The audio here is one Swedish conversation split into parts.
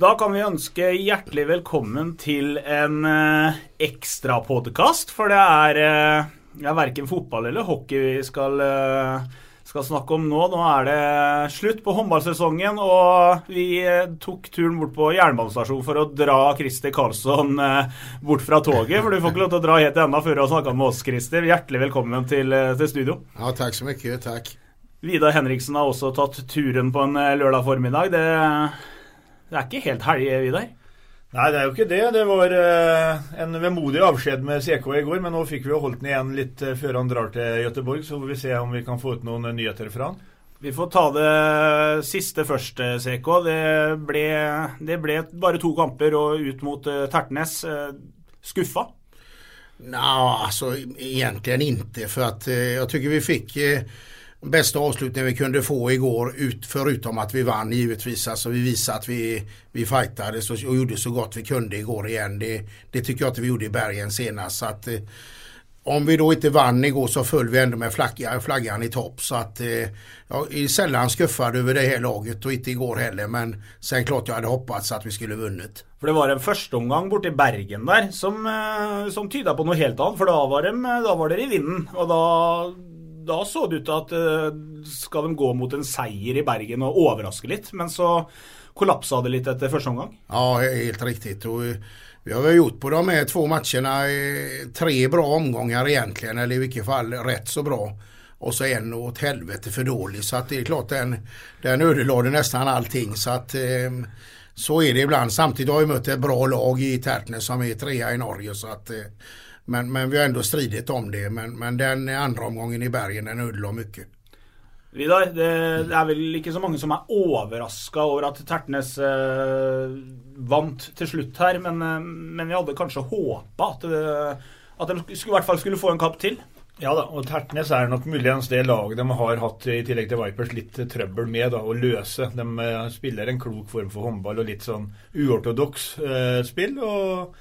Da kan vi ønske hjertelig velkommen til en eh, ekstrapodkast, for det er eh, ja, verken fotball eller hockey vi skal, eh, skal snakke om nå. Nå er det slutt på håndballsesongen, og vi eh, tok turen bort på jernbanestasjonen for å dra Christer Karlsson eh, bort fra toget. For du får ikke lov til å dra helt ennå før du har snakka med oss, Christer. Hjertelig velkommen til, eh, til studio. Ja, tack så mycket, tack. Vidar Henriksen har også tatt turen på en eh, lørdag formiddag. Det, det er ikke helt helg, Vidar? Nei, det er jo ikke det. Det var eh, en vemodig avskjed med CK i går, men nå fikk vi jo holdt den igjen litt eh, før han drar til Göteborg, så får vi se om vi kan få ut noen eh, nyheter fra han. Vi får ta det siste først, CK. Det ble, det ble bare to kamper og ut mot Tertnes. Skuffa? Nå, alltså egentligen inte för att eh, jag tycker vi fick eh, bästa avslutningen vi kunde få igår ut, förutom att vi vann givetvis. Alltså vi visade att vi, vi fightades och, och gjorde så gott vi kunde igår igen. Det, det tycker jag inte vi gjorde i bergen senast. Så att, eh, om vi då inte vann igår så föll vi ändå med flaggan, flaggan i topp. Så att eh, jag är sällan skuffad över det här laget och inte igår heller. Men sen klart jag hade hoppats att vi skulle vunnit. För det var en första omgång borta i Bergen där som, eh, som tydde på något helt annat. För då var, de, då var det i vinden. och då da så det ut til at eh, skal de gå mot en seier i Bergen og overraske litt. Men så kollapsa det litt etter første omgang. Ja, helt riktigt. Och vi har väl gjort på de här två matcherna tre bra omgångar egentligen, eller i vilket fall rätt så bra. Och så en åt helvete för dålig. Så att det är klart den, den ödelade nästan allting. Så att eh, så är det ibland. Samtidigt har vi mött ett bra lag i Tertnes som är trea i Norge. Så att, eh, men, men vi har ändå stridit om det. Men, men den andra omgången i bergen den ödelade mycket. Vidar, det, det er vel ikke så mange som er overraska over at Tertnes eh, vant til slutt her, men, eh, men vi hadde kanskje håpa at, det- at de skulle, i hvert fall skulle få en kamp til. Ja da, og Tertnes er nok muligens det laget de har hatt, i tillegg til Vipers, litt trøbbel med da, å løse. De eh, spiller en klok form for håndball og litt sånn uortodoks eh, spill. og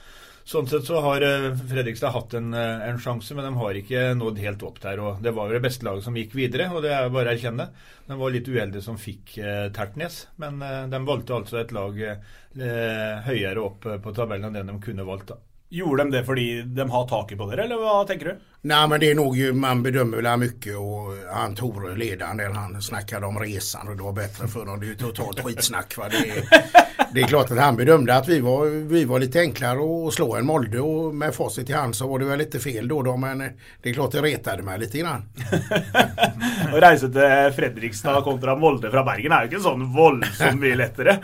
Sånn sett så har eh, Fredrikstad hatt en, eh, en sjanse, men de har ikke nådd helt opp der. og Det var jo det beste laget som gikk videre, og det er bare å erkjenne. De var litt uheldige som fikk eh, Tertnes, men eh, de valgte altså et lag eh, høyere opp eh, på tabellen enn det de kunne valgt. da. Gjorde de det fordi de har taket på dere, eller hva tenker du? Nej men det är nog ju, man bedömer väl mycket och han Tore ledaren där han snackade om resan och det var bättre för dem. Det är ju totalt skitsnack va. Det är, det är klart att han bedömde att vi var, vi var lite enklare att slå än Molde och med facit i hand så var det väl lite fel då, då men det är klart det retade mig lite grann. Å reise til Fredrikstad kontra Molde fra Bergen er jo ikke sånn voldsomt mye lettere.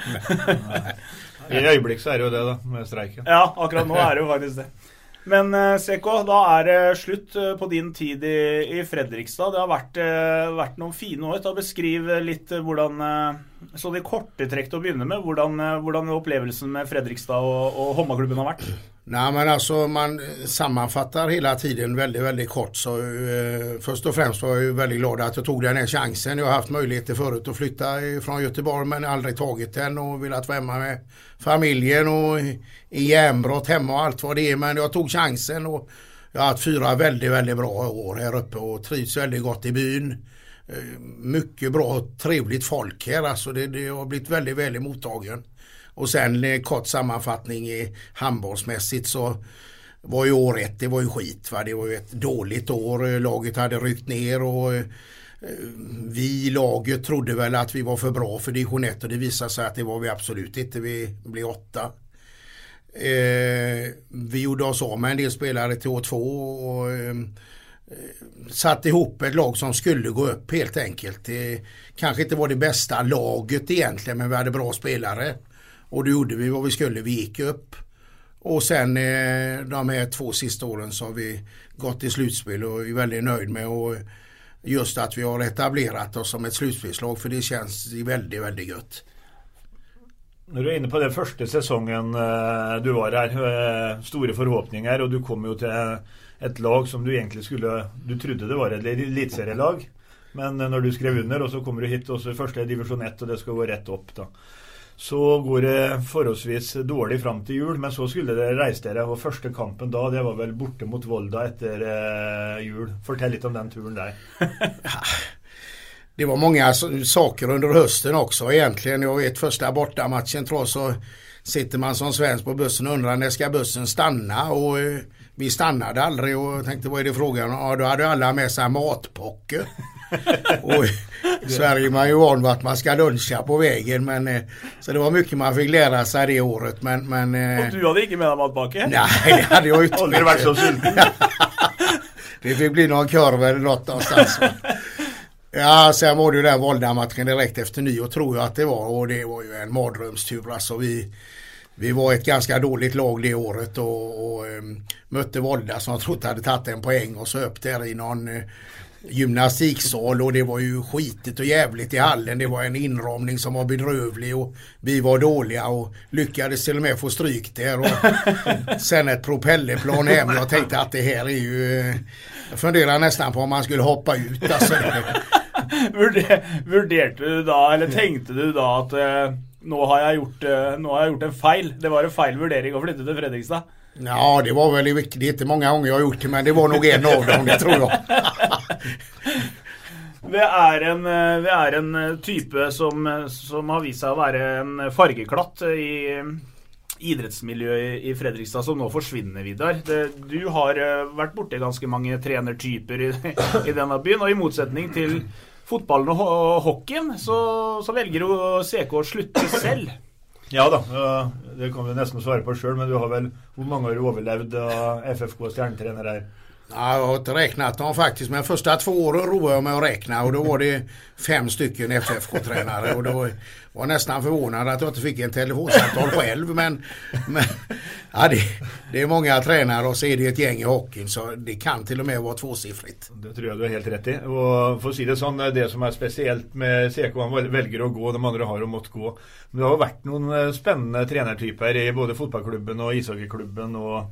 I øyeblikk så er det jo det, da, med streiken. Ja, akkurat nå er det jo faktisk det. Men eh, CK, da er det slutt eh, på din tid i, i Fredrikstad. Det har vært, eh, vært noen fine år. Da Beskriv litt eh, hvordan eh, Sånn i korte trekk til å begynne med, hvordan, hvordan opplevelsen med Fredrikstad og, og håndballklubben har vært. Nej men alltså man eh, sammanfattar hela tiden väldigt, väldigt kort. Så eh, först och främst var jag ju väldigt glad att jag tog den här chansen. Jag har haft möjligheter förut att flytta från Göteborg men aldrig tagit den och velat vara hemma med familjen och i järnbrott hemma och allt vad det är. Men jag tog chansen och jag har haft fyra väldigt, väldigt bra år här uppe och trivs väldigt gott i byn. Eh, mycket bra och trevligt folk här. Alltså det, det har blivit väldigt väldigt mottagen. Och sen eh, kort sammanfattning i handbollsmässigt så var ju år ett, det var ju skit. Va? Det var ju ett dåligt år. Eh, laget hade ryckt ner och eh, eh, vi i laget trodde väl att vi var för bra för division 1 och det visade sig att det var vi absolut inte. Vi blev åtta. Eh, vi gjorde oss av med en del spelare till år två och eh, satt ihop ett lag som skulle gå upp helt enkelt. Det kanske inte var det bästa laget egentligen men vi hade bra spelare. Och då gjorde vi vad vi skulle, vi gick upp. Och sen eh, de här två sista åren så har vi gått till slutspel och är väldigt nöjd med och just att vi har etablerat oss som ett slutspelslag för det känns väldigt, väldigt gött. När du är inne på den första säsongen eh, du var här. Eh, stora förhoppningar och du kom ju till eh, ett lag som du egentligen skulle Du trodde det var ett elitserielag. men när du skrev under, och så kommer du hit, och så första division 1, och det ska gå rätt upp då. Så går det forholdsvis dårlig fram till jul, men så skulle dere reise dere. Og første kampen da, det var vel borte mot Volda etter eh, jul. Fortell litt om den turen der. det var många saker under hösten också egentligen. Jag vet första bortamatchen tror jag så sitter man som svensk på bussen och undrar när ska bussen stanna och eh, vi stannade aldrig och tänkte vad är det frågan om? Ja, då hade alla med sig matpocker. och i Sverige är man ju van vid att man ska luncha på vägen men eh, så det var mycket man fick lära sig det året men, men eh, Och du hade dig matpacke? Nej det hade jag inte. Aldrig varit så det fick bli någon korv eller något någonstans. Ja, sen var det ju den Volda-matchen direkt efter nyår tror jag att det var och det var ju en mardrömstur. Alltså vi, vi var ett ganska dåligt lag det året och, och um, mötte Volda som jag trodde hade tagit en poäng och så upp där i någon uh, gymnastiksal och det var ju skitigt och jävligt i hallen. Det var en inramning som var bedrövlig och vi var dåliga och lyckades till och med få stryk där. Och sen ett propellerplan hem. Jag tänkte att det här är ju... Jag funderar nästan på om man skulle hoppa ut. Alltså. Vurderte du da, eller tenkte du da at uh, nå, har jeg gjort, uh, nå har jeg gjort en feil? Det var en feil vurdering å flytte til Fredrikstad? Ja, det var väl det är inte många gånger jag har gjort det, men det var nog en av dem, det tror jag. Vi er, en, eh, vi er en eh, type som, eh, som har vist seg å være en fargeklatt i idrettsmiljøet i Fredrikstad som nå forsvinner, Vidar. Du har vært borti ganske mange trenertyper i, i denne byen, og i motsetning til fotballen og hockeyen, så, så velger jo CK å slutte selv. Ja da, det kan vi nesten svare på sjøl, men du har vel Hvor mange har overlevd av FFK stjernetrener her? Ja, jag har inte räknat dem faktiskt men första två åren roade jag mig att räkna och då var det fem stycken FFK-tränare och då var jag nästan förvånad att jag inte fick en telefonsamtal själv men, men ja, det, det, är många tränare och så är det ett gäng i hockeyn så det kan till och med vara tvåsiffrigt. Det tror jag du har helt rätt i. Och för att säga det så, det som är speciellt med CK, han väljer att gå, de andra har mått gå. Men det har varit några eh, spännande tränartyper i både fotbollsklubben och ishockeyklubben och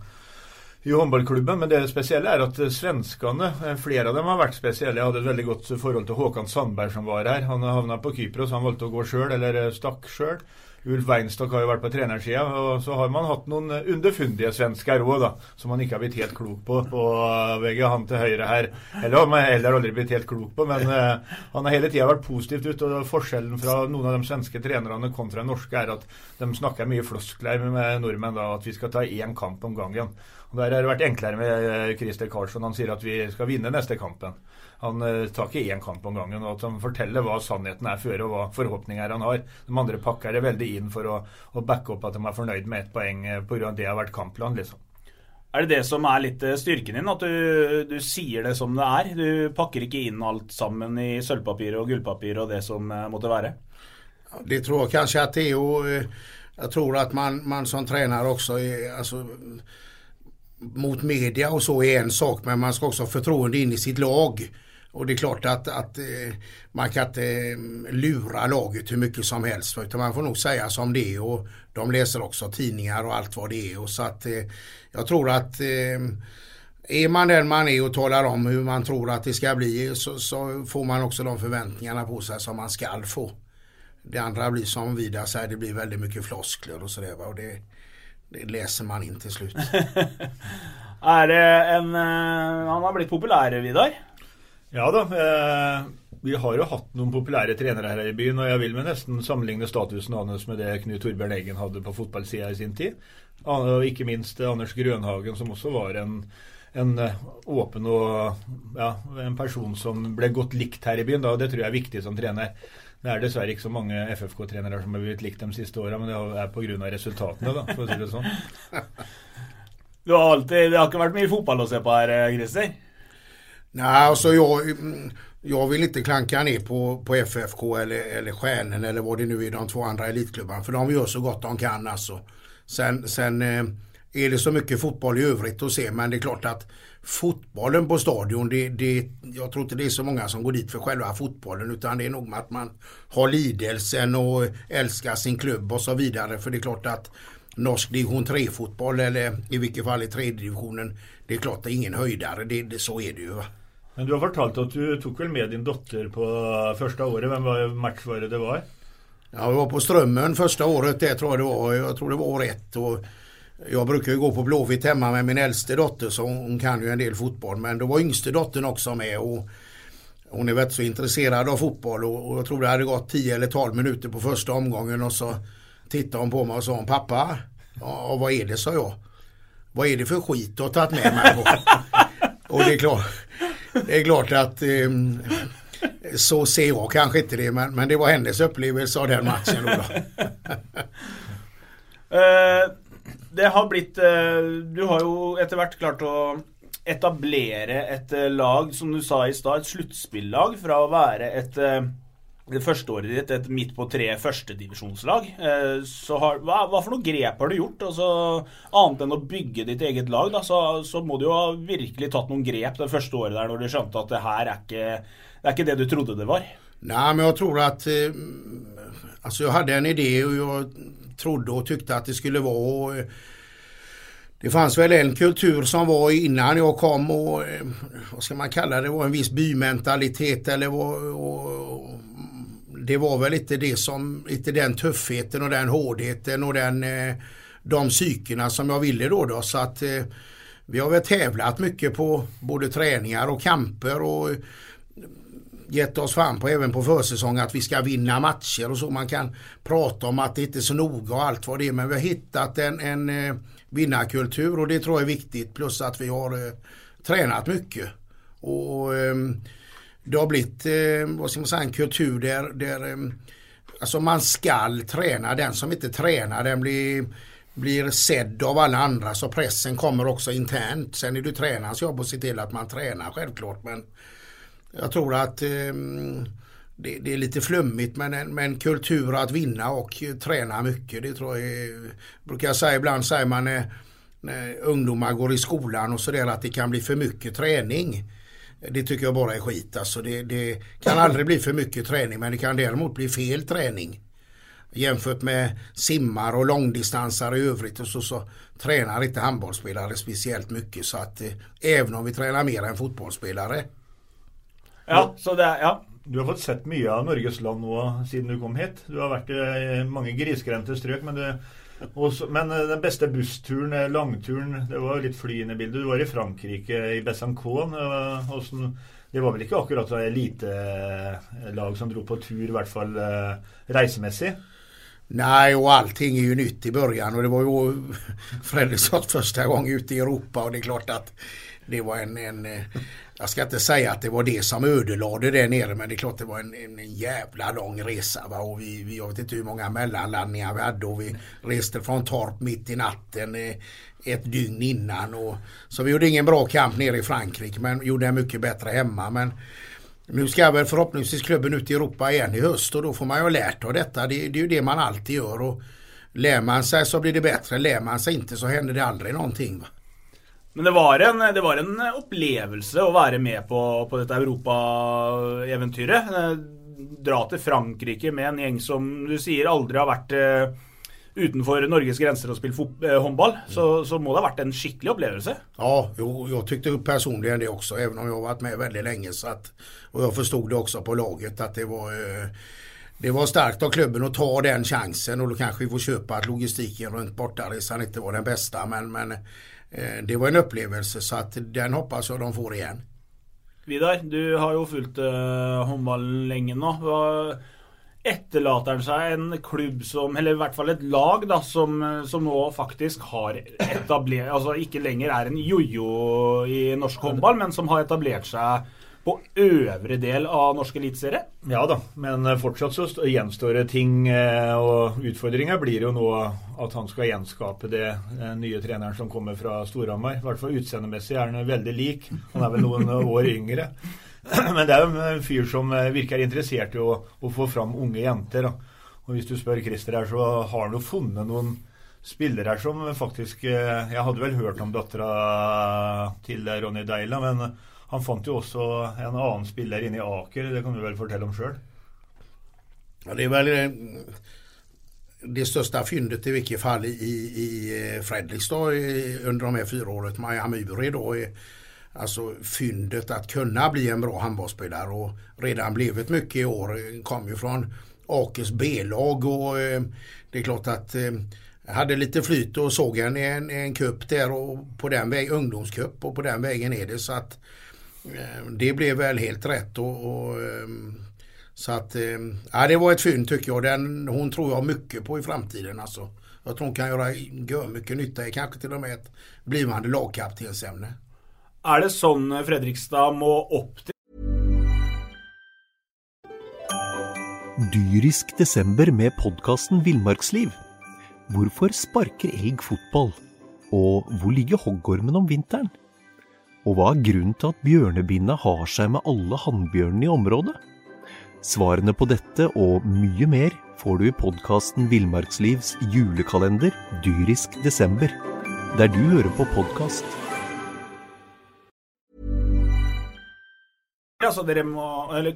i handbollsklubben, Men det speciella är att svenskarna, eh, flera av dem har varit speciella. Jag hade ett väldigt gott förhållande till Håkan Sandberg som var här. Han hamnade på Kypros, han valde att gå själv, eller eh, stack själv. Ulf Weinstock har ju varit på tränarsidan och så har man haft någon underfundiga svenskar också då som man inte har blivit helt klok på Och väger han till höger här. Eller har man heller aldrig blivit helt klok på men eh, han har hela tiden varit positivt ut och skillnaden från några av de svenska tränarna kontra de norska är att de snackar mycket floskler med norrmän då att vi ska ta en kamp om gången. Och där har det varit enklare med eh, Christer Karlsson. Han säger att vi ska vinna nästa kampen. Han uh, tar inte en kamp om gången och att han fortäller vad sannheten är för och vad förhoppningar han har. De andra packar det väldigt in för att, att backa upp att de är förnöjda med ett grund av att det har varit kampplan liksom. Är det det som är lite styrken din? Att du, du säger det som det är? Du packar inte in allt samman i sölvpapper och guldpapper och det som måste vara? Det tror jag kanske att det är och jag tror att man, man som tränare också är, alltså, mot media och så är en sak men man ska också ha förtroende in i sitt lag. Och det är klart att, att eh, man kan inte eh, lura laget hur mycket som helst utan man får nog säga som det är och de läser också tidningar och allt vad det är. Och så att eh, jag tror att är man den man är och talar om hur man tror att det ska bli så, så får man också de förväntningarna på sig som man skall få. Det andra blir som Vida säger, det blir väldigt mycket floskler och sådär. Och det, det läser man in till slut. är det en, han har blivit populär Vidar? Ja da. Eh, vi har jo hatt noen populære trenere her i byen, og jeg vil med nesten sammenligne statusen hans med det Knut Torbjørn Eggen hadde på fotballsida i sin tid. Ah, og ikke minst eh, Anders Grønhagen, som også var en, en eh, åpen og ja, en person som ble godt likt her i byen. Da, og Det tror jeg er viktig som trener. Det er dessverre ikke så mange FFK-trenere som har blitt likt de siste åra, men det er pga. resultatene, da, for å si det sånn. Du har alltid, det har ikke vært mye fotball å se på her, eh, Christer? Nej, alltså jag, mm, jag vill inte klanka ner på, på FFK eller, eller Stjärnen eller vad det nu är, de två andra elitklubbarna. För de gör så gott de kan alltså. Sen, sen eh, är det så mycket fotboll i övrigt att se men det är klart att fotbollen på stadion, det, det, jag tror inte det är så många som går dit för själva fotbollen utan det är nog med att man har lidelsen och älskar sin klubb och så vidare. För det är klart att norsk division 3-fotboll eller i vilket fall i tredje divisionen, det är klart det är ingen höjdare. Det, det, så är det ju. Va? Men du har fortalt att du tog väl med din dotter på första året. Vem var match var det det var? Ja, vi var på Strömmen första året det tror jag det var. Jag tror det var år ett. Och jag brukar ju gå på Blåvitt hemma med min äldste dotter så hon kan ju en del fotboll. Men då var yngste dottern också med. och hon är väldigt så intresserad av fotboll och, och jag tror det hade gått 10 eller 12 minuter på första omgången och så tittade hon på mig och sa pappa, ja, vad är det sa jag. Vad är det för skit du har tagit med mig på? och det är klart, det är klart att eh, så ser jag kanske inte det men, men det var hennes upplevelse av den matchen. Då. uh, det har blivit uh, Du har ju etter klart att etablera ett eh, lag, som du sa i stad, ett sluttspillag, fra att vara ett det første året ditt et midt på tre førstedivisjonslag. Eh, så har, hva, hva for noen grep har du gjort? Altså, annet enn å bygge ditt eget lag, da, så, så, må du jo ha virkelig tatt noen grep det første året der når du skjønte at det her er ikke det är inte det du trodde det var? Nej, men jag tror att eh, Altså, jag hade en idé och jag trodde och tyckte att det skulle vara eh, det fanns väl en kultur som var innan jag kom och eh, vad ska man kalla det, det var en viss bymentalitet eller var, och, det var väl lite det som, lite den tuffheten och den hårdheten och den eh, de psykerna som jag ville då, då så att eh, vi har väl tävlat mycket på både träningar och kamper och eh, gett oss fram på även på försäsong att vi ska vinna matcher och så. Man kan prata om att det inte är så noga och allt vad det är men vi har hittat en, en eh, vinnarkultur och det tror jag är viktigt plus att vi har eh, tränat mycket. Och eh, det har blivit eh, vad ska man säga, en kultur där, där eh, alltså man skall träna. Den som inte tränar den blir blir sedd av alla andra så pressen kommer också internt. Sen är det tränarens jobb att se till att man tränar självklart men jag tror att eh, det, det, är lite flummigt men men kultur att vinna och träna mycket. Det tror jag är, brukar jag säga ibland säger man när, när ungdomar går i skolan och sådär att det kan bli för mycket träning. Det tycker jag bara är skit. Alltså det, det kan aldrig bli för mycket träning men det kan däremot bli fel träning. Jämfört med simmar och långdistansare i övrigt och så, så tränar inte handbollsspelare speciellt mycket så att eh, även om vi tränar mer än fotbollsspelare Ja, så det, ja. Du har fått sett mye av Norges land nå siden du kom hit. Du har vært i mange grisgrendte strøk. Men, du, også, men, eh, den beste bussturen, eh, langturen, det var litt flyende bilde. Du var i Frankrike, i Besançon. Eh, det var vel ikke akkurat elitelag eh, som dro på tur, i hvert fall eh, reisemessig? Nej, och allting är ju nytt i början och det var ju Fredrikssons första gång ute i Europa och det är klart att det var en, en eh, jag ska inte säga att det var det som ödelade där nere men det är klart det var en, en, en jävla lång resa. Va? Och vi, vi, jag vet inte hur många mellanlandningar vi hade och vi reste från Torp mitt i natten eh, ett dygn innan. Och, så vi gjorde ingen bra kamp nere i Frankrike men gjorde en mycket bättre hemma. Men nu ska väl förhoppningsvis klubben ut i Europa igen i höst och då får man ju ha lärt av detta. Det, det är ju det man alltid gör. Och lär man sig så blir det bättre. Lär man sig inte så händer det aldrig någonting. Va? Men det var, en, det var en upplevelse att vara med på, på Europa-äventyret? Eh, dra till Frankrike med en gäng som du säger aldrig har varit eh, utenfor Norges grenser och spela uh, håndboll. Så, så må det ha varit en skicklig upplevelse. Ja, jo, jag tyckte personligen det också. Även om jag har varit med väldigt länge. Så att, och jag förstod det också på laget att det var uh, det var starkt av klubben att ta den chansen och då kanske vi får köpa att logistiken runt bortaresan inte var den bästa. Men, men Eh, det var en upplevelse så att den hoppas jag de får igen. Vidar, du har ju följt eh, håndballen länge nu. Etterlater sig en klubb som, eller i hvert fall ett lag da, som, som nå faktisk har etablert Altså ikke lenger er en jojo i norsk håndball, men som har etablert seg på övre del av norsk eliteserie? Ja da, men fortsatt så gjenstår det ting. Eh, og utfordringa blir jo nå at han skal gjenskape det den nye treneren som kommer fra Storhamar. I hvert fall utseendemessig er han veldig lik. Han er vel noen år yngre. Men det är en eh, fyr som eh, verkar intresserad i att få fram unga jenter. Och om du frågar Christer här så har han funnit någon spelare spillere som faktiskt, eh, jag hade väl hört om dottern till Ronny Deila, men han fann ju också en annan spelare inne i Aker. Det kan du väl berätta om själv? Ja, det är väl det största fyndet i vilket fall i, i eh, Fredrikstad under de här fyra åren. Maja Myhre då är alltså fyndet att kunna bli en bra handbollsspelare och redan blivit mycket i år. Eh, kom ju från Akers B-lag och eh, det är klart att eh, jag hade lite flyt och såg en, en, en kupp där och på den vägen, ungdomskupp och på den vägen är det så att eh, det blev väl helt rätt och, och så att, ja, det var ett fynd tycker jag. Den, hon tror jag mycket på i framtiden. Alltså. Jag tror hon kan göra mycket nytta i kanske till och med ett blivande lagkaptensämne. Är det sån eh, Fredrikstad må upp till? Dyrisk december med podkasten Villmarksliv. Hvorfor sparker elg fotball? Og hvor ligger hoggormen om vinteren? Og hva er grunnen til at bjørnebinna har seg med alle hannbjørnene i området? Svarene på dette og mye mer får du i podkasten Villmarkslivs julekalender dyrisk desember, der du hører på podkast. Altså må,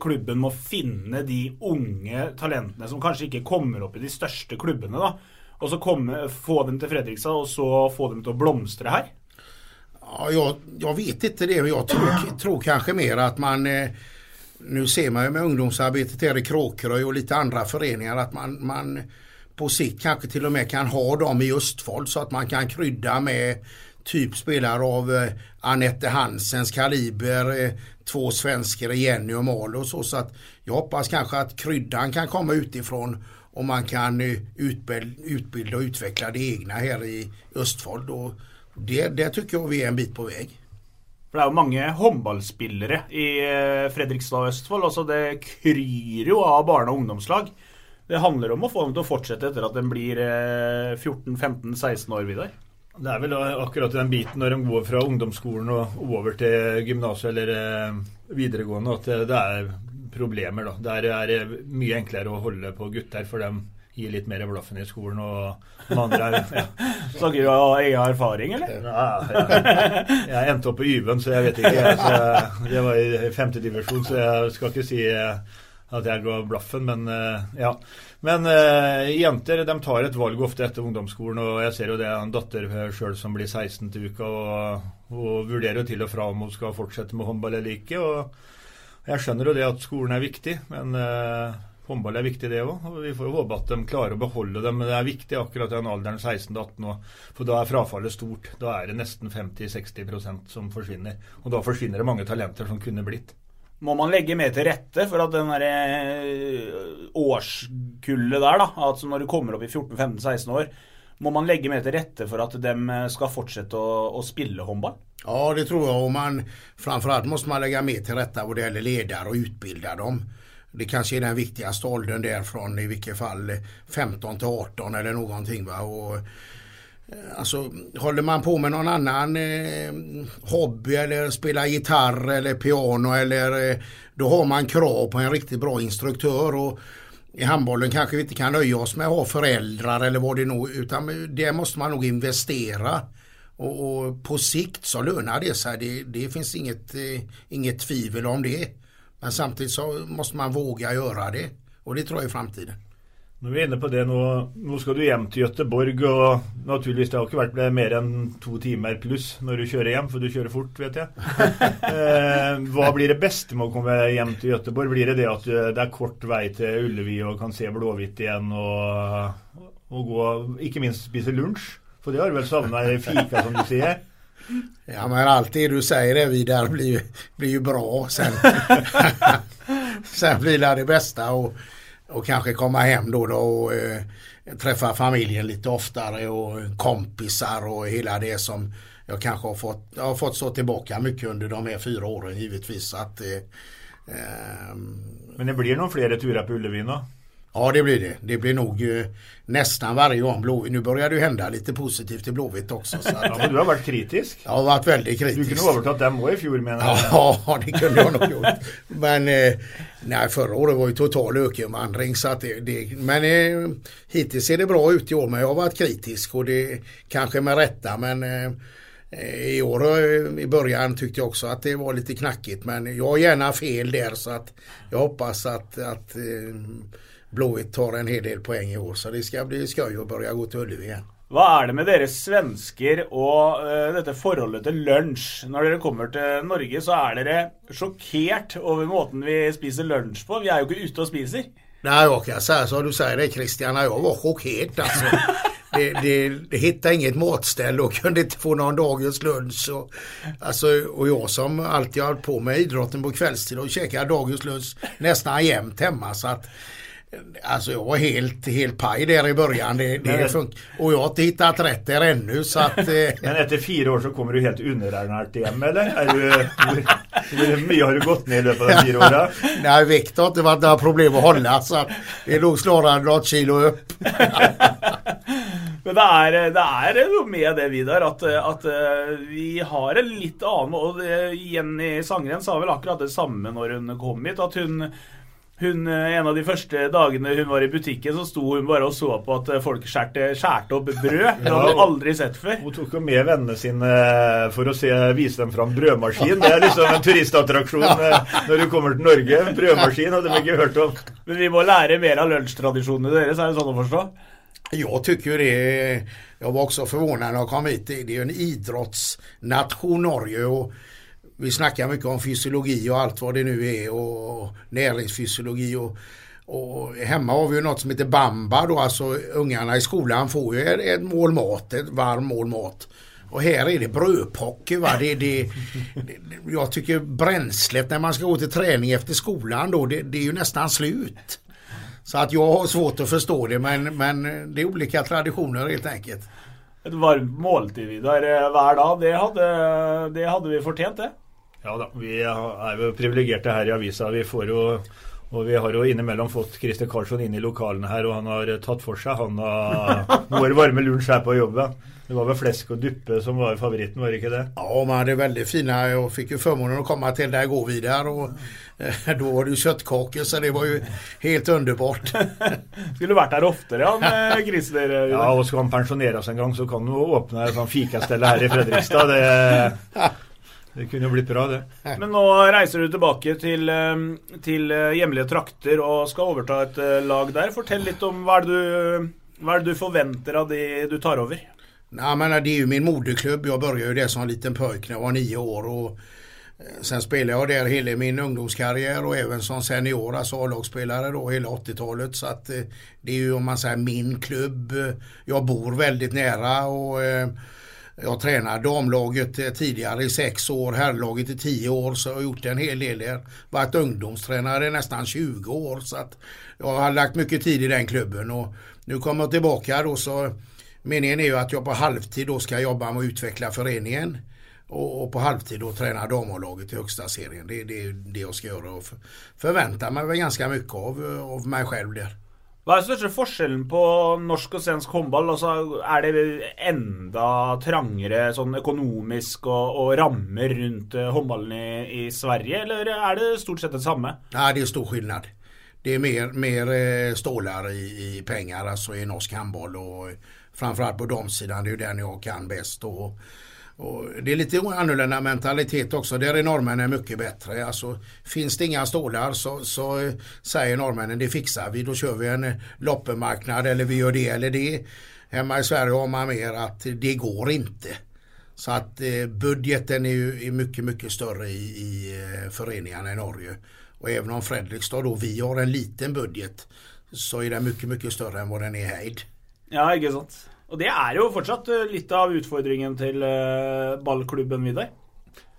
klubben må finne de unge talentene som kanskje ikke kommer opp i de største klubbene. da, Og så komme, få dem til Fredrikstad og så få dem til å blomstre her? Ja, jag, jag vet inte det, men jag tror, tror kanske mer att man eh, nu ser man ju med ungdomsarbetet här i Kråkeröj och lite andra föreningar att man, man på sikt kanske till och med kan ha dem i Östfold så att man kan krydda med typ spelare av eh, Anette Hansens kaliber, eh, två svenskar, Jenny och Malo och så. så att jag hoppas kanske att kryddan kan komma utifrån och man kan eh, utbilda, utbilda och utveckla det egna här i Östfold. Och det, det tycker jag vi är en bit på väg. For det er jo mange håndballspillere i eh, Fredrikstad og Østfold. Altså det kryr jo av barne- og ungdomslag. Det handler om å få dem til å fortsette etter at de blir eh, 14-15-16 år, Vidar. Det er vel akkurat den biten når de går fra ungdomsskolen og over til gymnaset eller eh, videregående, at det er problemer. da. Der er det mye enklere å holde på gutter, for dem gir litt mer blaffen i skolen. og de andre er, ja. Snakker du av egen erfaring, eller? Ja, jeg, jeg endte opp på Yven, så jeg vet ikke. Så det var i femtedivisjon, så jeg skal ikke si at jeg gav bluffen, men eh, ja. Men uh, jenter de tar et valg ofte etter ungdomsskolen, og jeg ser jo det er en datter eh, sjøl som blir 16 til uka, og, og vurderer til og fra om hun skal fortsette med håndball eller ikke. og Jeg skjønner jo det at skolen er viktig, men uh, Håndball er viktig, det òg. Vi får jo håpe at de klarer å beholde dem. Men det er viktig akkurat i den alderen 16-18 år. For da er frafallet stort. Da er det nesten 50-60% som forsvinner. Og da forsvinner det mange talenter som kunne blitt. Må man legge mer til rette for at den eh, årskullet der, da, altså når du kommer opp i 14-15-16 år, må man legge mer til rette for at de eh, skal fortsette å, å spille håndball? Ja, det tror jeg. Og man, framförallt måste man lägga mer till rätta vad det gäller ledare och utbilda dem. Det kanske är den viktigaste åldern där från i vilket fall 15 till 18 eller någonting. Va? Och, Alltså håller man på med någon annan eh, hobby eller spelar gitarr eller piano eller eh, då har man krav på en riktigt bra instruktör och i handbollen kanske vi inte kan nöja oss med att ha föräldrar eller vad det nu utan det måste man nog investera och, och på sikt så lönar det sig. Det, det finns inget, eh, inget tvivel om det. Men samtidigt så måste man våga göra det. Och det tror jag är framtiden. Når vi er inne på det nå, nå skal du hjem til Göteborg, og naturligvis det har ikke vært mer enn to timer pluss når du kjører hjem, for du kjører fort, vet jeg. Eh, hva blir det beste med å komme hjem til Göteborg? Blir det det at det er kort vei til Ullevi og kan se Blåhvitt igjen og, og gå, ikke minst spise lunsj? For det har du vel savna i fika, som du sier? Ja men allt det du säger är vidare blir, blir ju bra. Sen, sen blir det det bästa och, och kanske komma hem då, då och eh, träffa familjen lite oftare och kompisar och hela det som jag kanske har fått, jag har fått stå tillbaka mycket under de här fyra åren givetvis. Att, eh, eh, Men det blir nog fler turer på Ullevi då? Ja det blir det. Det blir nog eh, nästan varje gång Blåvitt. Nu börjar det hända lite positivt i Blåvitt också. Så att, Ja, men du har varit kritisk. jag har varit väldigt Du kritisk. kunde övertagit dem också i fjol menar jag. Ja, det kunde jag nog gjort. Men eh, nej, förra året var ju total ökenvandring. Så att det, det, men eh, hittills ser det bra ut i år. Men jag har varit kritisk och det kanske med rätta. Men eh, i år eh, i början tyckte jag också att det var lite knackigt. Men jag har gärna fel där så att jag hoppas att, att eh, Blåvitt tar en hel del poäng i år. Så det ska bli skoj att börja gå till Ullevi igen. Hva er det med dere svensker og eh, dette forholdet til lunsj? Når dere kommer til Norge, så er dere sjokkert over måten vi spiser lunsj på. Vi er jo ikke ute og spiser. Nej, jag kan säga som du säger det Christian, jag var chockerad alltså. Det, det, det hittade inget matställe och kunde inte få någon dagens lunch. Och, alltså, och jag som alltid har på med idrotten på kvällstid och käkar dagens lunch nästan jämt hemma. Så att, alltså jag var helt, helt paj där i början. Det, det och jag har inte hittat rätt där ännu. Så att, eh, Men efter fyra år så kommer du helt underernärt hem eller? Är du, hur, mycket har du gått ner löpet av fyra år? nej, vikt har inte varit några problem att hålla. Så att det är nog snarare något kilo upp. Men det er, det er noe med det, Vidar, at, at eh, vi har en litt annen Og det- Jenny Sangren sa vel akkurat det samme når hun kom hit. At hun, hun eh, En av de første dagene hun var i butikken, så sto hun bare og så på at folk skjærte, skjærte opp brød. Det hadde hun aldri sett før. Hun tok jo med vennene sine eh, for å se, vise dem fram brødmaskin. Det er liksom en turistattraksjon eh, når du kommer til Norge. Brødmaskin hadde de ikke hørt om. Men vi må lære mer av lunsjtradisjonene deres, er det sånn å forstå? Jag tycker ju det, jag var också förvånad när jag kom hit. Det är ju en idrottsnation Norge och vi snackar mycket om fysiologi och allt vad det nu är och näringsfysiologi och, och hemma har vi ju något som heter Bamba då, alltså ungarna i skolan får ju ett, ett mål mat, ett varm mål mat. Och här är det brödpocker va. Det, det, det, jag tycker bränslet när man ska gå till träning efter skolan då, det, det är ju nästan slut. Så att jag har svårt att förstå det men, men det är olika traditioner helt enkelt. Ett varmt måltid, Vidar, eh, hver dag, det hade det hade vi fortjent, det. Ja da, vi er jo privilegerte her i avisa. Vi får jo og vi har jo innimellom fått Christer Karlsson inn i lokalene her, og han har tatt for seg han av vår varme lunsj her på jobben. Det var väl fläsk och duppe som var favoriten, var det inte det? Ja, man hade väldigt fina, jag fick ju förmånen att komma till där igår vidare och eh, då var det ju köttkakor så det var ju helt underbart. Skulle vært der oftere, han eh, Christer. eh, Ja, och ska han pensionera sig en gång så kan han ju öppna ett sånt fikaställe här i Fredrikstad. Det, det kunde ju blivit bra det. Men nå reiser du tilbake til, eh, til eh, hjemlige trakter og skal overta et eh, lag der. Fortell litt om hva er det du, hva er det du forventer av de du tar over? Nej, men det är ju min moderklubb. Jag började ju där som en liten pojk när jag var nio år. Och eh, sen spelade jag där hela min ungdomskarriär och även som senior, alltså A-lagsspelare då hela 80-talet. Så att det är ju om man säger min klubb. Jag bor väldigt nära och eh, jag tränade damlaget eh, tidigare i sex år, herrlaget i tio år så jag har gjort en hel del där. Varit ungdomstränare i nästan 20 år så att jag har lagt mycket tid i den klubben och nu kommer jag tillbaka då så Meningen är ju att jag på halvtid då ska jobba med att utveckla föreningen och, och på halvtid då träna damlaget i högsta serien. Det är det, det jag ska göra och förväntar mig väl ganska mycket av, eh, av mig själv där. Hva er største forskjellen på norsk og svensk håndball? Altså, er det enda trangere sånn økonomisk og, og rammer rundt eh, håndballen i, i Sverige, eller er det stort sett det samme? Nej, det är stor skillnad. Det är mer, mer eh, stålar i, i pengar alltså i norsk handboll och framförallt på damsidan, det är ju den jag kan bäst. Och, och det är lite annorlunda mentalitet också. Där är norrmännen mycket bättre. Alltså, finns det inga stålar så, så säger norrmännen det fixar vi. Då kör vi en loppemarknad eller vi gör det eller det. Hemma i Sverige har man mer att det går inte. Så att eh, budgeten är ju är mycket, mycket större i, i eh, föreningarna i Norge. Och även om Fredrikstad då, vi har en liten budget så är den mycket, mycket större än vad den är i Heid. Ja, ikke sant? Og det er jo fortsatt eh, litt av utfordringen til eh, ballklubben Vidar.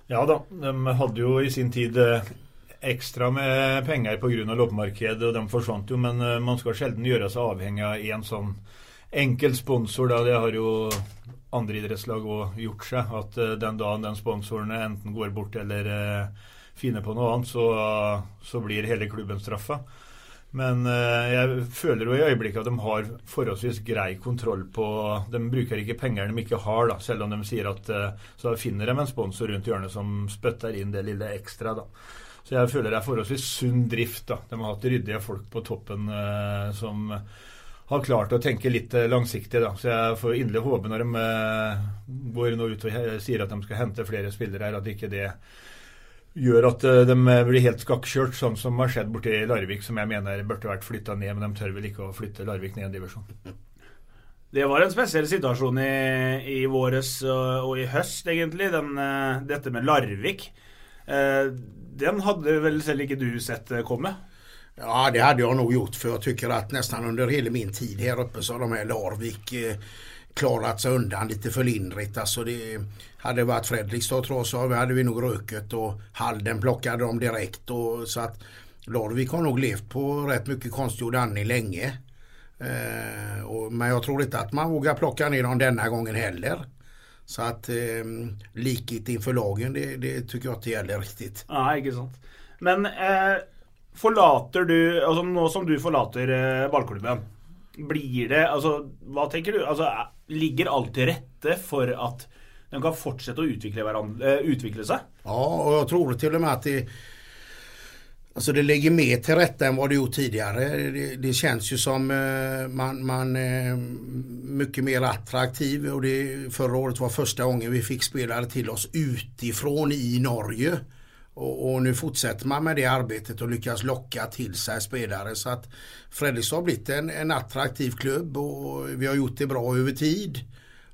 Ja da, de hade ju i sin tid eh, ekstra extra med pengar på grund av loppemarkedet och de försvann ju men man ska sällan göra sig avhängig av en sån enkel sponsor Da. Det har ju andra idrottslag också gjort sig att den dagen den sponsorn enten går bort eller finner på något annat så, så blir hela klubben straffa. Men eh, jeg føler jo i øyeblikket at de har forholdsvis grei kontroll på De bruker ikke penger de ikke har, da, selv om de sier at eh, Så finner de en sponsor rundt hjørnet som spytter inn det lille ekstra. da. Så jeg føler det er forholdsvis sunn drift. da. De har hatt ryddige folk på toppen eh, som har klart å tenke litt langsiktig. da. Så jeg får inderlig håpe når de eh, går nå ut og sier at de skal hente flere spillere her, at ikke det gjør at eh, de blir helt skakkjørt, sånn som har skjedd borti Larvik, som jeg mener burde vært flytta ned, men de tør vel ikke å flytte Larvik ned en divisjon. Det var en spesiell situasjon i, i våres og, og i høst, egentlig. Den, eh, dette med Larvik. Eh, den hadde vel selv ikke du sett eh, komme? Ja, det hade jag nog gjort för jag tycker att nästan under hela min tid här uppe så har de här Larvik eh, klarat sig undan lite för lindrigt. Alltså det hade varit Fredrikstad tror jag så hade vi nog röket och Halden plockade dem direkt. Och, så att Larvik har nog levt på rätt mycket konstgjord andning länge. Eh, och, men jag tror inte att man vågar plocka ner dem denna gången heller. Så att eh, likhet inför lagen det, det tycker jag inte gäller riktigt. Ja, inte sant. Men eh, forlater du alltså nu som du forlater eh, ballklubben, blir det alltså vad tänker du? Alltså, ligger allt till rette för att de kan fortsätta att utveckla, varandra, eh, utvikle? Ja, och jag tror till och med att det Alltså det ligger mer till rätta än vad det gjort tidigare. Det, det känns ju som eh, man, man eh, mycket mer attraktiv och det, förra året var första gången vi fick spelare till oss utifrån i Norge. Och, och nu fortsätter man med det arbetet och lyckas locka till sig spelare så att Fredrikstad har blivit en, en attraktiv klubb och vi har gjort det bra över tid.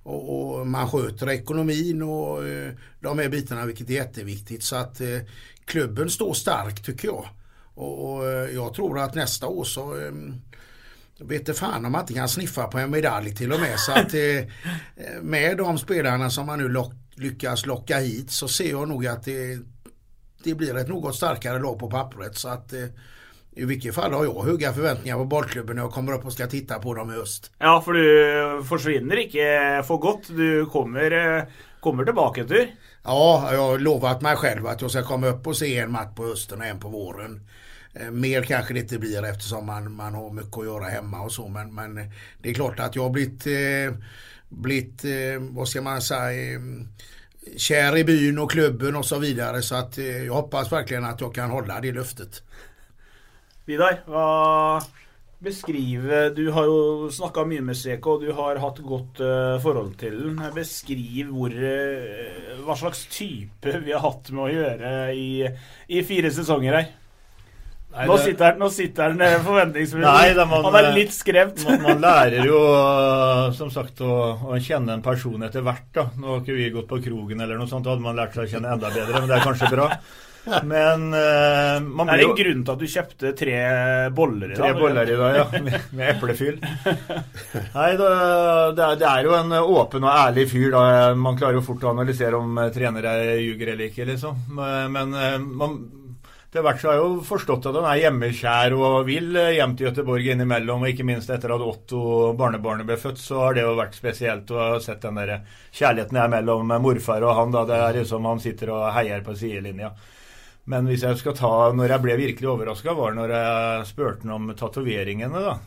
Och, och man sköter ekonomin och eh, de här bitarna vilket är jätteviktigt. Så att eh, klubben står stark tycker jag. Och, och eh, jag tror att nästa år så eh, jag vet fan om man inte kan sniffa på en medalj till och med. Så att eh, eh, med de spelarna som man nu lock, lyckas locka hit så ser jag nog att det, det blir ett något starkare lag på pappret. Så att eh, i vilket fall har jag höga förväntningar på bollklubben när jag kommer upp och ska titta på dem i höst. Ja, for du forsvinner ikke for godt. Du kommer, eh, kommer tilbake en tur. Ja, jag har lovat mig själv att jag ska komma upp och se en match på hösten och en på våren. Eh, Mer kanske det inte blir eftersom man, man har mycket att göra hemma och så men, men det är klart att jag har blivit, blivit vad ska man säga, kär i byn och klubben och så vidare så att eh, jag hoppas verkligen att jag kan hålla det löftet. Vidar, vad Beskriv Du har ju snackat mycket med Seko, och du har haft gott eh, förhållande till den. Beskriv eh, vad slags typ vi har haft med att göra i, i fyra säsonger här. Nei, Nå det- sitter nå sitter eh, forventningsfull. Han er litt skremt. Man, man lærer jo som sagt å, å kjenne en person etter hvert. da. Nå har ikke vi gått på krogen eller noe sånt, da hadde man lært seg å kjenne enda bedre, men det er kanskje bra. Men eh, man Det er blir en jo grunn til at du kjøpte tre boller i dag. Tre boller i dag, ja. Med, med eplefyll. Nei, det, er, det er jo en åpen og ærlig fyr. da. Man klarer jo fort å analysere om eh, trenere ljuger eller ikke, liksom. Men eh, man, til hvert så har jeg jo forstått at han er hjemmekjær og vil hjem til eh, Göteborg innimellom. Og ikke minst etter at Otto, barnebarnet, ble født, så har det jo vært spesielt å ha sett den der kjærligheten der mellom morfar og han. da. Det er liksom han sitter og heier på sidelinja. Men hvis jeg skal ta Når jeg ble virkelig overraska, var når jeg spurte han om tatoveringene. da.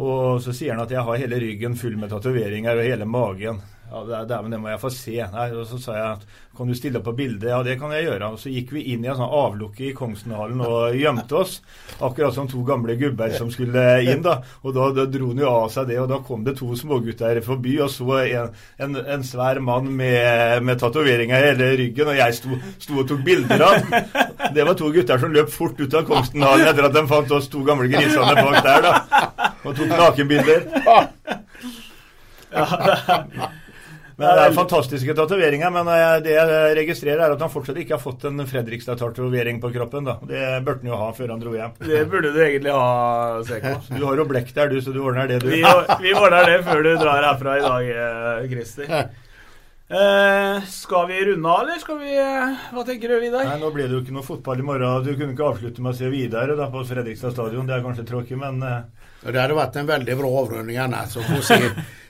Og så sier han at jeg har hele ryggen full med tatoveringer og hele magen. Ja, det, det, men det må jeg få se. Nei, og Så sa jeg at kan du opp på bildet? Ja, det kan jeg gjøre. Og Så gikk vi inn i en sånn avlukke i Kongssenhallen og gjemte oss. Akkurat som to gamle gubber som skulle inn. da. Og da, da dro han jo av seg det, og da kom det to smågutter forbi og så en, en, en svær mann med, med tatoveringer i hele ryggen, og jeg sto, sto og tok bilder av. Det var to gutter som løp fort ut av Kongssenhallen etter at de fant oss to gamle grisene bak der, da. Og tok nakenbilder. Men Det er fantastiske tatoveringer, men eh, det jeg registrerer, er at han fortsatt ikke har fått en Fredrikstad-tatovering på kroppen. da. Det burde han jo ha før han dro hjem. Det burde du egentlig ha, Seko. Du har jo blekk der, du, så du ordner det, du. Vi, vi ordner det før du drar herfra i dag, eh, Christer. Eh, skal vi runde av, eller skal vi eh, Hva tenker du, Vidar? Nei, Nå ble det jo ikke noe fotball i morgen. Du kunne ikke avslutte med å se videre da, på Fredrikstad stadion. Det er kanskje tråkig, men eh, Och det hade varit en väldigt bra avrundning annars att få se,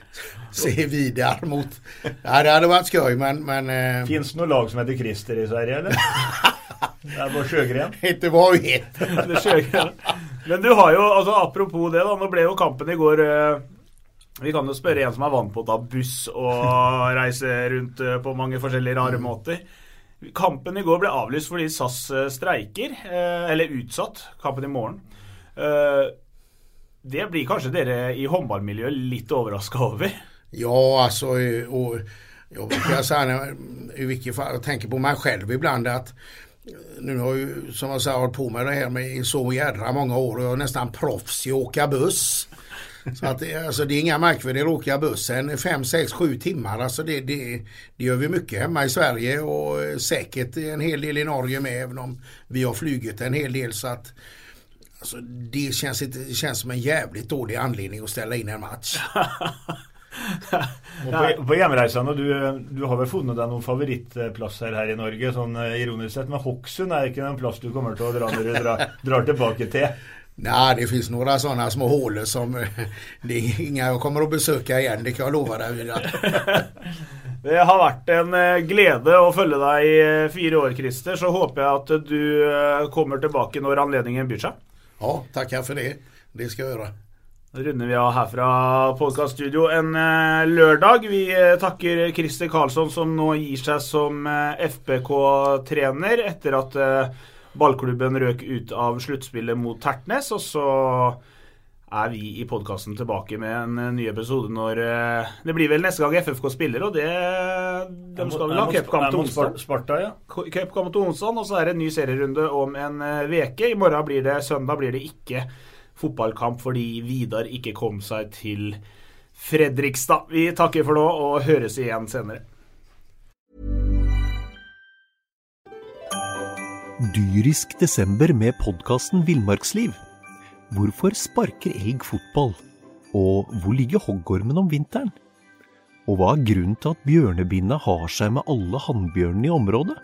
se Vidar mot... Ja, det hade varit skoj men... men eh, fins det noe lag som heter Christer i Sverige, eller? Det bare Sjøgren. inte vad vi vet. Det. Men du har jo, altså apropos det, da. Nå ble jo kampen i går eh, Vi kan jo spørre en som er vant på å ta buss og reise rundt eh, på mange forskjellige rare Mm. måter. Kampen i går ble avlyst fordi SAS eh, streiker, eh, eller utsatt. Kampen i morgen. Eh, det blir kanskje dere i håndballmiljøet litt overraska over? Ja, alltså och jag brukar säga i vilket fall, jag tänker på mig själv ibland att nu har jag ju som jag sa hållit på med det här med i så jädra många år och jag är nästan proffs i att åka buss. Så att det, alltså, det är inga märkvärdigheter att åka bussen. Fem, sex, sju timmar. Alltså det, det, det gör vi mycket hemma i Sverige och säkert en hel del i Norge med även om vi har flugit en hel del så att Alltså det känns, inte, det känns som en jävligt dålig anledning att ställa in en match. På, hjemreisene, du, du har vel funnet deg noen favorittplasser her i Norge, sånn eh, ironisk sett. Men Hokksund er ikke en plass du kommer til å dra når du drar, drar tilbake till? Nej, det finns några sådana små hålor som det är inga jag kommer att besöka igen, det kan jag lova dig. Det har vært en eh, glede å følge deg i eh, fire år, Christer. Så håper jeg at du kommer tilbake når anledningen byr seg. Ja, tackar för det. Det ska jag göra. Då runder vi av här från podcaststudio en eh, lördag. Vi eh, tackar Christer Karlsson som nu ger sig som eh, FBK-tränare efter att ballklubben rök ut av slutspelet mot Tertnes. Och så er vi i podkasten tilbake med en eh, ny episode når eh, Det blir vel neste gang FFK spiller, og det De skal vel ha cupkamp til onsdag. Ja. Cupkamp til onsdag, og så er det en ny serierunde om en eh, veke. I morgen blir det søndag blir det ikke fotballkamp fordi Vidar ikke kom seg til Fredrikstad. Vi takker for nå og høres igjen senere. Dyrisk desember med podkasten Villmarksliv. Hvorfor sparker elg fotball? Og hvor ligger hoggormen om vinteren? Og hva er grunnen til at bjørnebinna har seg med alle hannbjørnene i området?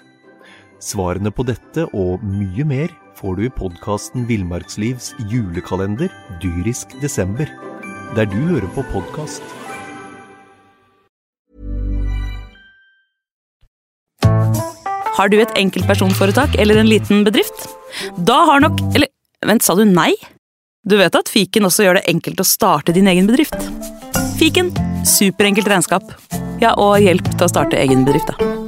Svarene på dette og mye mer får du i podkasten Villmarkslivs julekalender Dyrisk desember, der du hører på podkast. Har du et enkeltpersonforetak eller en liten bedrift? Da har nok Eller vent, sa du nei? Du vet att fiken också gör det enkelt att starta din egen bedrift? Fiken superenkelt regnskap. Ja, och hjelp till att starta egen bedrift, da.